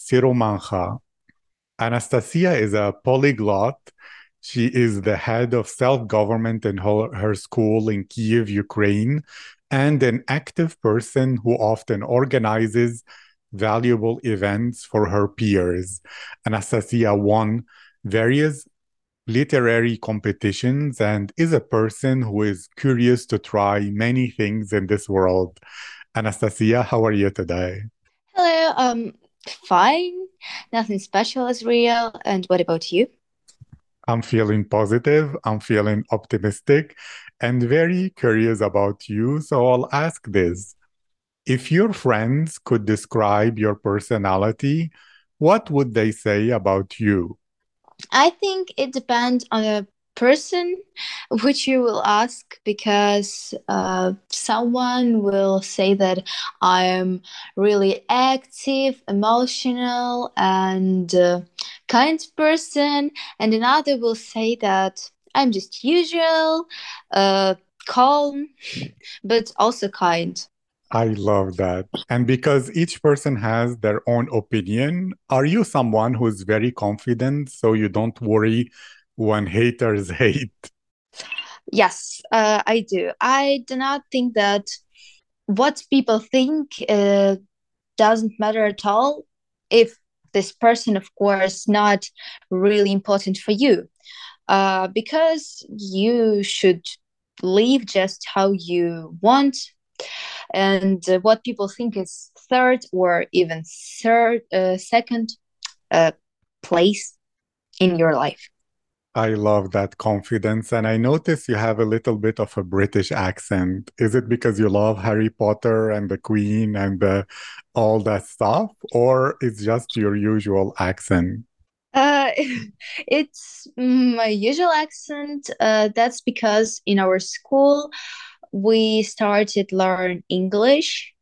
Siromakha. Anastasia is a polyglot. She is the head of self government in her, her school in Kiev, Ukraine, and an active person who often organizes valuable events for her peers. Anastasia won various literary competitions and is a person who is curious to try many things in this world. Anastasia, how are you today? Hello, um, fine. Nothing special is real. And what about you? I'm feeling positive. I'm feeling optimistic and very curious about you. So I'll ask this. If your friends could describe your personality, what would they say about you? I think it depends on the person which you will ask because uh, someone will say that I am really active, emotional, and uh, kind person, and another will say that I'm just usual, uh, calm, but also kind. I love that. And because each person has their own opinion, are you someone who's very confident so you don't worry when haters hate? Yes, uh, I do. I do not think that what people think uh, doesn't matter at all if this person, of course, not really important for you. Uh, because you should live just how you want and uh, what people think is third or even third uh, second uh, place in your life I love that confidence. And I notice you have a little bit of a British accent. Is it because you love Harry Potter and the Queen and the, all that stuff? Or it's just your usual accent? Uh, it's my usual accent. Uh, that's because in our school, we started learn English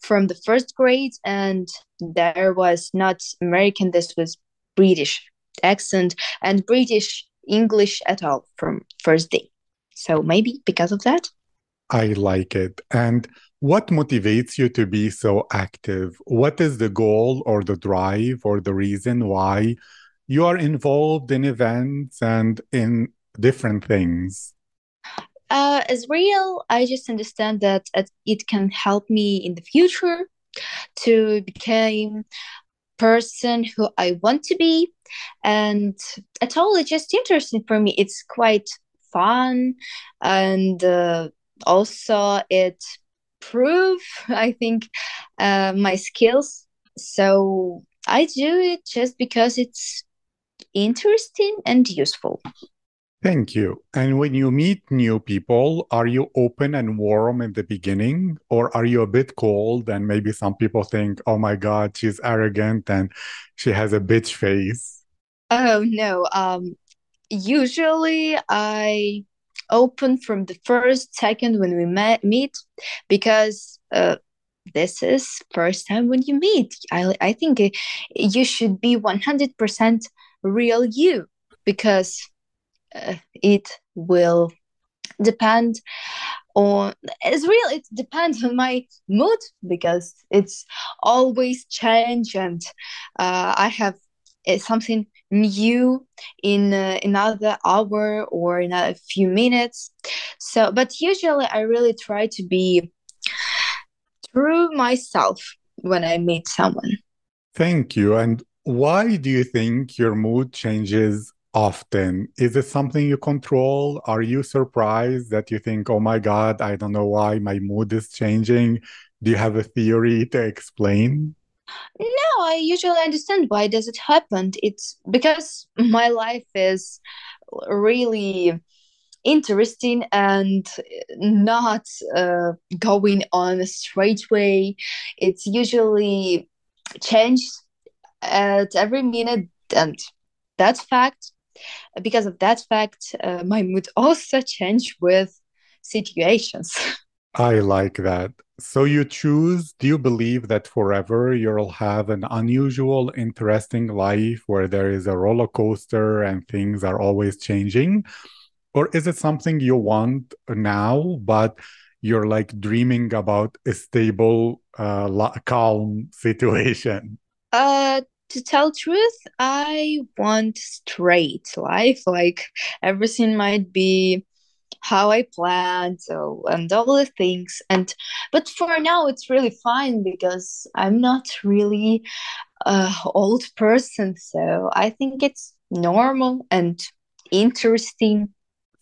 from the first grade, and there was not American. This was British accent, and British English at all from first day. So maybe because of that. I like it. And what motivates you to be so active? What is the goal or the drive or the reason why you are involved in events and in different things? Uh, as real, I just understand that it can help me in the future to become person who I want to be. And it's all it's just interesting for me. It's quite fun and uh, also it prove I think uh, my skills. So I do it just because it's interesting and useful. Thank you. And when you meet new people, are you open and warm in the beginning, or are you a bit cold? And maybe some people think, oh my God, she's arrogant and she has a bitch face. Oh, no. Um, usually I open from the first second when we met, meet because uh, this is first time when you meet. I, I think you should be 100% real you because uh, it will depend on it's real it depends on my mood because it's always change and uh, i have uh, something new in uh, another hour or in a few minutes. So but usually i really try to be true myself when i meet someone. Thank you. And why do you think your mood changes often. Is it something you control? Are you surprised that you think, oh my God, I don't know why my mood is changing? Do you have a theory to explain? No, I usually understand why does it happen. It's because my life is really interesting and not uh, going on a straight way. It's usually changed at every minute and that fact because of that fact uh, my mood also change with situations. I like that. So you choose do you believe that forever you'll have an unusual interesting life where there is a roller coaster and things are always changing? Or is it something you want now but you're like dreaming about a stable uh, calm situation? Uh to tell truth i want straight life. Like everything might be how i planned so and all the things. And but for now it's really fine because i'm not really a old person so i think it's normal and interesting.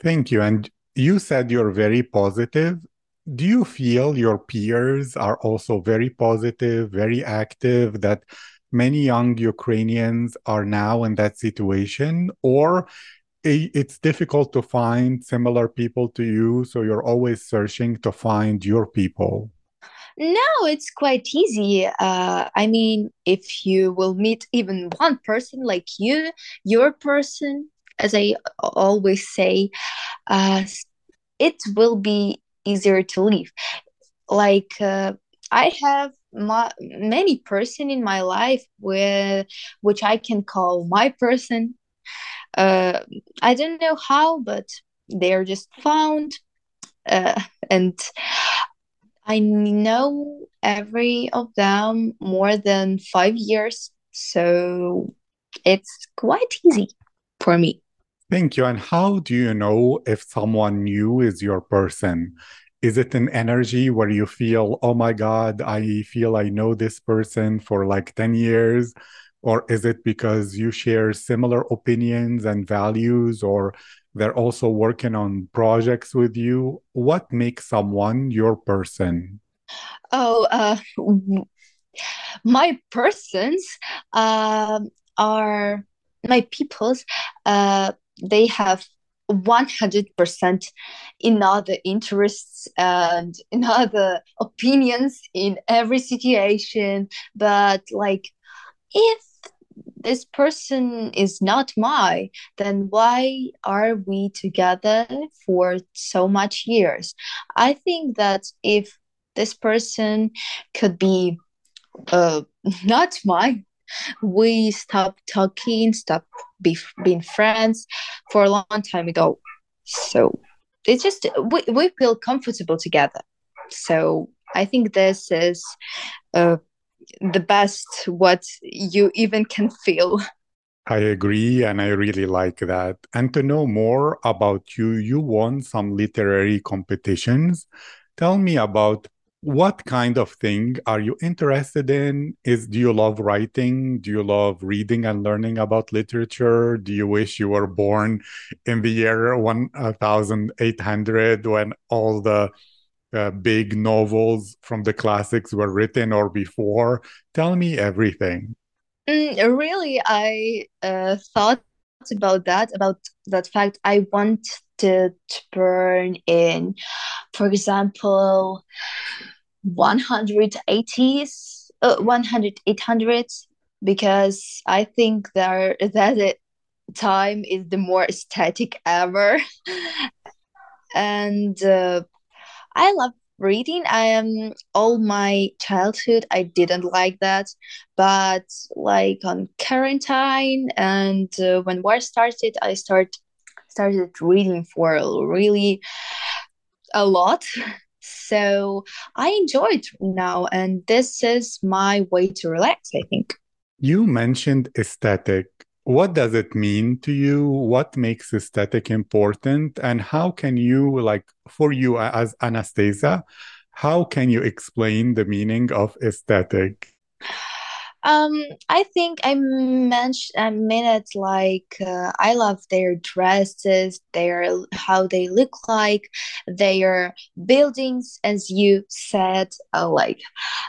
Thank you. And you said you're very positive. Do you feel your peers are also very positive very active that many young Ukrainians are now in that situation, or it's difficult to find similar people to you, so you're always searching to find your people? No, it's quite easy. Uh, I mean, if you will meet even one person like you, your person, as I always say, uh, it will be easier to leave. Like, uh, I have my, many person in my life with which I can call my person. Uh, I don't know how, but they're just found, uh, and I know every of them more than five years, so it's quite easy for me. Thank you. And how do you know if someone new is your person? Is it an energy where you feel oh my god i feel i know this person for like 10 years or is it because you share similar opinions and values or they're also working on projects with you? What makes someone your person? Oh uh, my persons uh, are my peoples uh, they have 100% in other interests and in other opinions in every situation. But like if this person is not my then why are we together for so much years? I think that if this person could be uh, not mine we stop talking, stopped be, being friends for a long time ago. So it's just we, we feel comfortable together. So I think this is uh, the best what you even can feel. I agree, and I really like that. And to know more about you, you won some literary competitions. Tell me about what kind of thing are you interested in? Is do you love writing? Do you love reading and learning about literature? Do you wish you were born in the year 1800 when all the uh, big novels from the classics were written or before? Tell me everything. Mm, really i uh, thought about that about that fact. I want to burn in. For example 180s uh, 100 800s because i think there that it, time is the more aesthetic ever. And uh, i love reading. I am all my childhood i didn't like that. But like on quarantine and uh, when war started i start started reading for really a lot so I enjoy it now, and this is my way to relax, I think. You mentioned aesthetic. What does it mean to you? What makes aesthetic important? And how can you, like, for you uh, as Anastasia, how can you explain the meaning of aesthetic? Um, I think I mentioned I mean it like uh, I love their dresses, their how they look like, their buildings, as you said, uh, like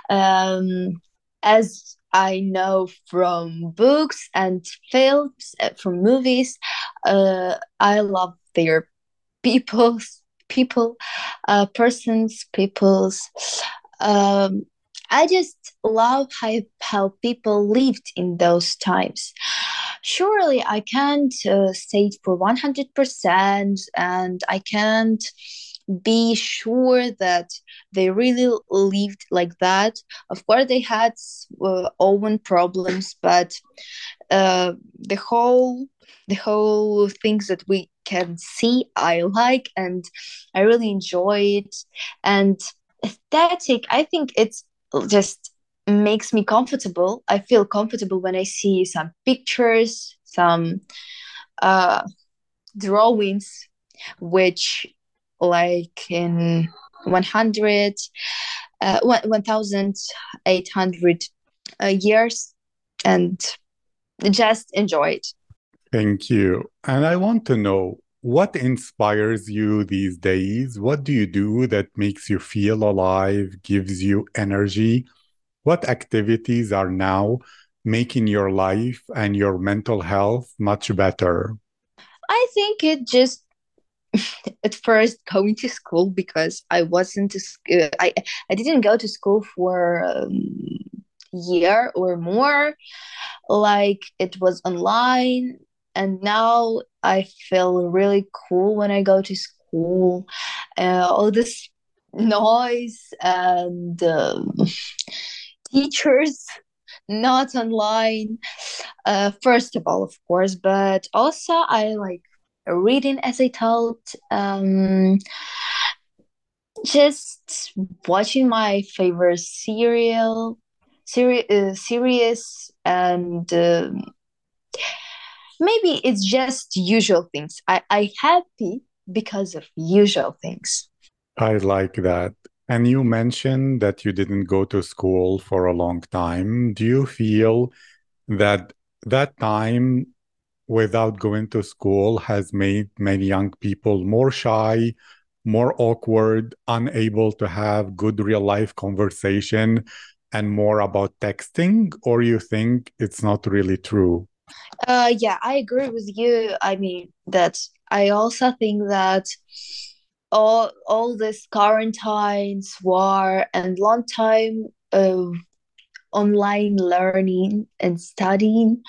um, as I know from books and films, uh, from movies, uh, I love their people's people, uh, persons, people's. Um, I just love how, how people lived in those times. Surely I can't uh, say it for 100% and I can't be sure that they really lived like that. Of course, they had uh, own problems, but uh, the whole the whole things that we can see, I like, and I really enjoy it. And aesthetic, I think it's just makes me comfortable. I feel comfortable when I see some pictures, some uh, drawings, which like in 100 uh, 1800 uh, years and just enjoy it thank you and i want to know what inspires you these days? What do you do that makes you feel alive gives you energy? What activities are now making your life and your mental health much better? I think it just at first going to school because I wasn't uh, I I didn't go to school for um, year or more. Like it was online and now I feel really cool when I go to school. Uh, all this noise and um, teachers not online. Uh, first of all of course but also I like reading as I told, um, just watching my favorite serial, seri- uh, series, and um, maybe it's just usual things. I I happy because of usual things. I like that. And you mentioned that you didn't go to school for a long time. Do you feel that that time without going to school has made many young people more shy, more awkward, unable to have good real life conversation and more about texting or you think it's not really true? Uh yeah, I agree with you. I mean that I also think that all all this quarantines, war and long time of online learning and studying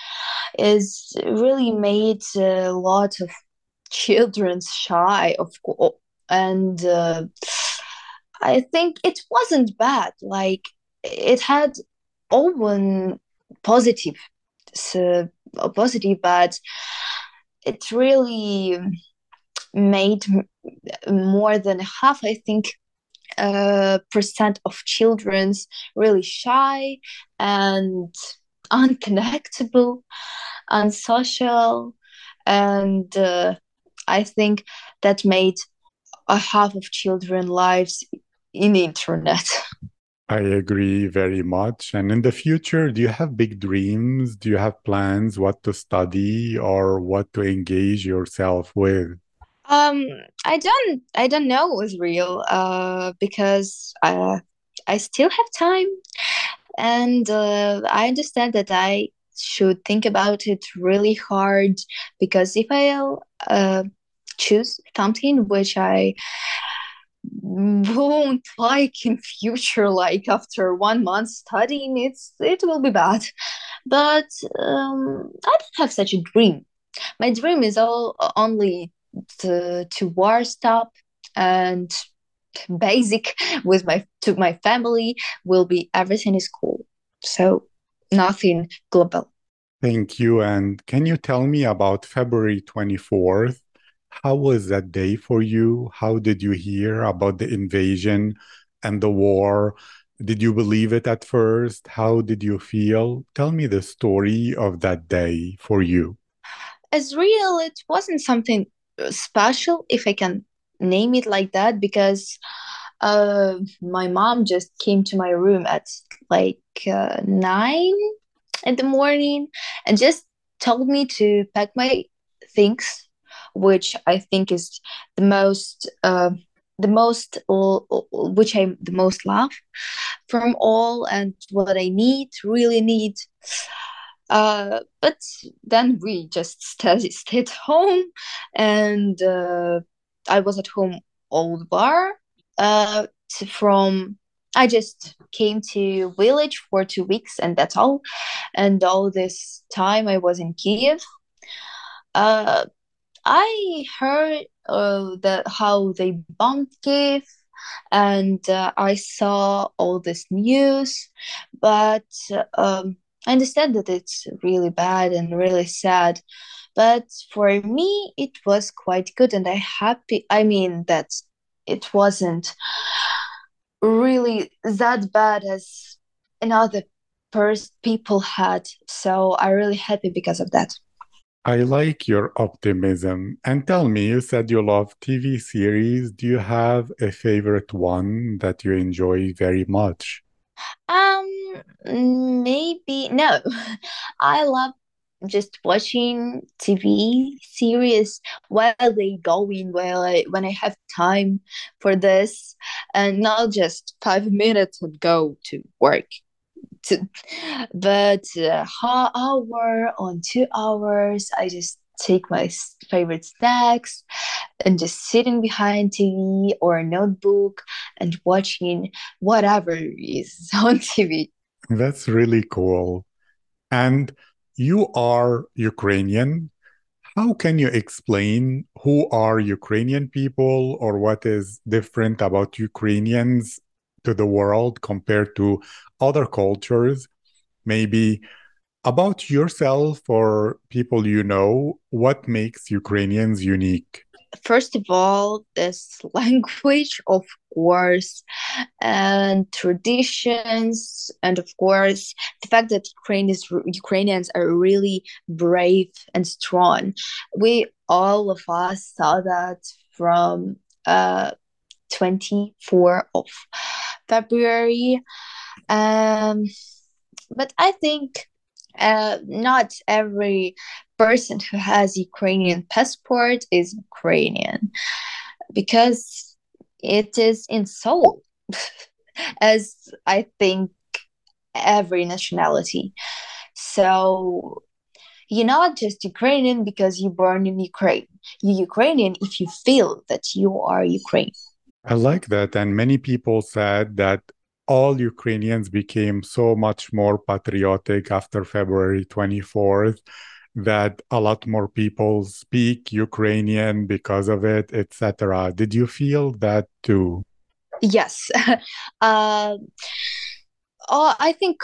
is really made a lot of children shy of and uh, i think it wasn't bad like it had own positive so positive but it really made more than half i think uh, percent of children's really shy and unconnectable, unsocial, and uh, I think that made a half of children lives in the internet. I agree very much. And in the future, do you have big dreams? Do you have plans what to study or what to engage yourself with? Um, I don't, I don't know Israel, uh, because uh, I still have time, and uh, I understand that I should think about it really hard because if I uh, choose something which I won't like in future like after one month studying it's it will be bad. But um, i don't have such a dream. My dream is all only to, to war stop and basic with my to my family will be everything is cool. So nothing global. Thank you. And can you tell me about february 24th how was that day for you? How did you hear about the invasion and the war? Did you believe it at first? How did you feel? Tell me the story of that day for you. As real. It wasn't something special if I can name it like that because uh, my mom just came to my room at like uh, nine in the morning and just told me to pack my things, which I think is the most uh, the most which I the most love from all and what I need really need uh, but then we just stayed, stayed home, and uh, I was at home all the bar uh, from I just came to village for two weeks and that's all. And all this time I was in Kiev. Uh, I heard uh, that how they bombed Kiev and uh, I saw all this news, but um, I understand that it's really bad and really sad. But for me, it was quite good, and I happy. I mean that it wasn't really that bad as another pers- people had. So I really happy because of that. I like your optimism. And tell me, you said you love TV series. Do you have a favorite one that you enjoy very much? Um, maybe no. I love just watching TV series while they going while I when I have time for this and not just five minutes and go to work. But uh, hour on two hours, I just take my favorite snacks and just sitting behind TV or a notebook and watching whatever is on TV. That's really cool. And you are Ukrainian. How can you explain who are Ukrainian people or what is different about Ukrainians to the world compared to other cultures? Maybe about yourself or people you know, what makes Ukrainians unique? First of all, this language, of course, and traditions, and of course, the fact that Ukrainians Ukrainians are really brave and strong. We all of us saw that from uh, 24 of February. Um, but I think uh, not every person who has Ukrainian passport is Ukrainian because it is in soul, as I think every nationality. So you're not just Ukrainian because you're born in Ukraine. You're Ukrainian if you feel that you are Ukraine. I like that. And many people said that all Ukrainians became so much more patriotic after February 24th that a lot more people speak Ukrainian because of it, etc. Did you feel that too? Yes. uh, oh, I think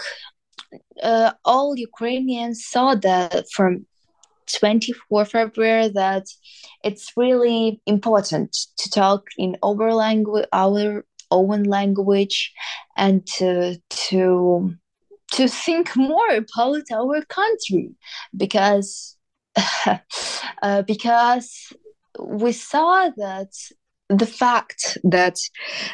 uh, all Ukrainians saw that from 24 February that it's really important to talk in our language, our own language, and to to to think more about our country because uh, because we saw that the fact that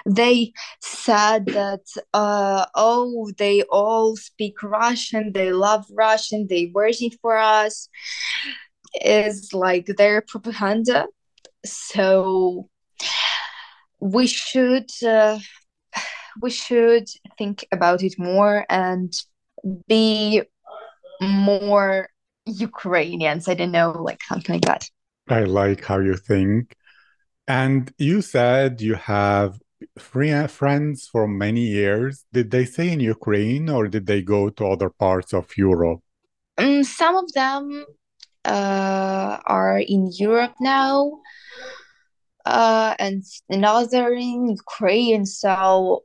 they said that uh, oh they all speak russian they love russian they waiting for us is like their propaganda. So we should uh, we should think about it more and be more Ukrainians. I don't know, like something like that. I like how you think. And you said you have free friends for many years. Did they stay in Ukraine or did they go to other parts of Europe? Um, some of them uh, are in Europe now uh, and another in Ukraine. So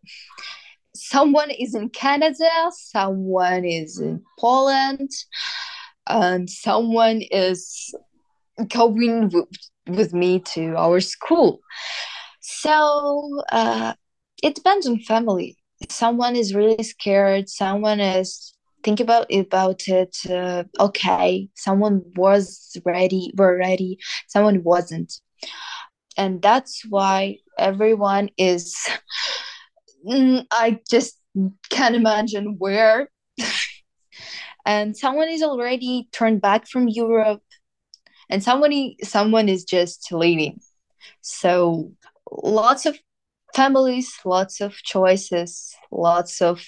someone is in Canada, someone is in Poland, and someone is going with, with me to our school. So uh, it depends on family. Someone is really scared. Someone is think about about it. Uh, okay, someone was ready, were ready. Someone wasn't and that's why everyone is mm, i just can't imagine where. And someone is already turned back from europe. And somebody someone is just leaving. So lots of families lots of choices lots of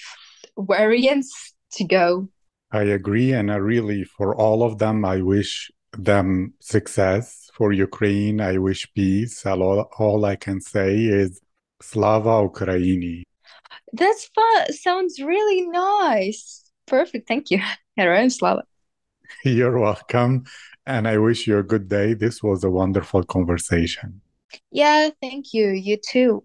variants to go. I agree and i really for all of them i wish them success for Ukraine. I wish peace. All, all I can say is Slava Ukraini. That's fun. Sounds really nice. Perfect. Thank you. Heroyam slava. You're welcome. And I wish you a good day. This was a wonderful conversation. Yeah, thank you. You too.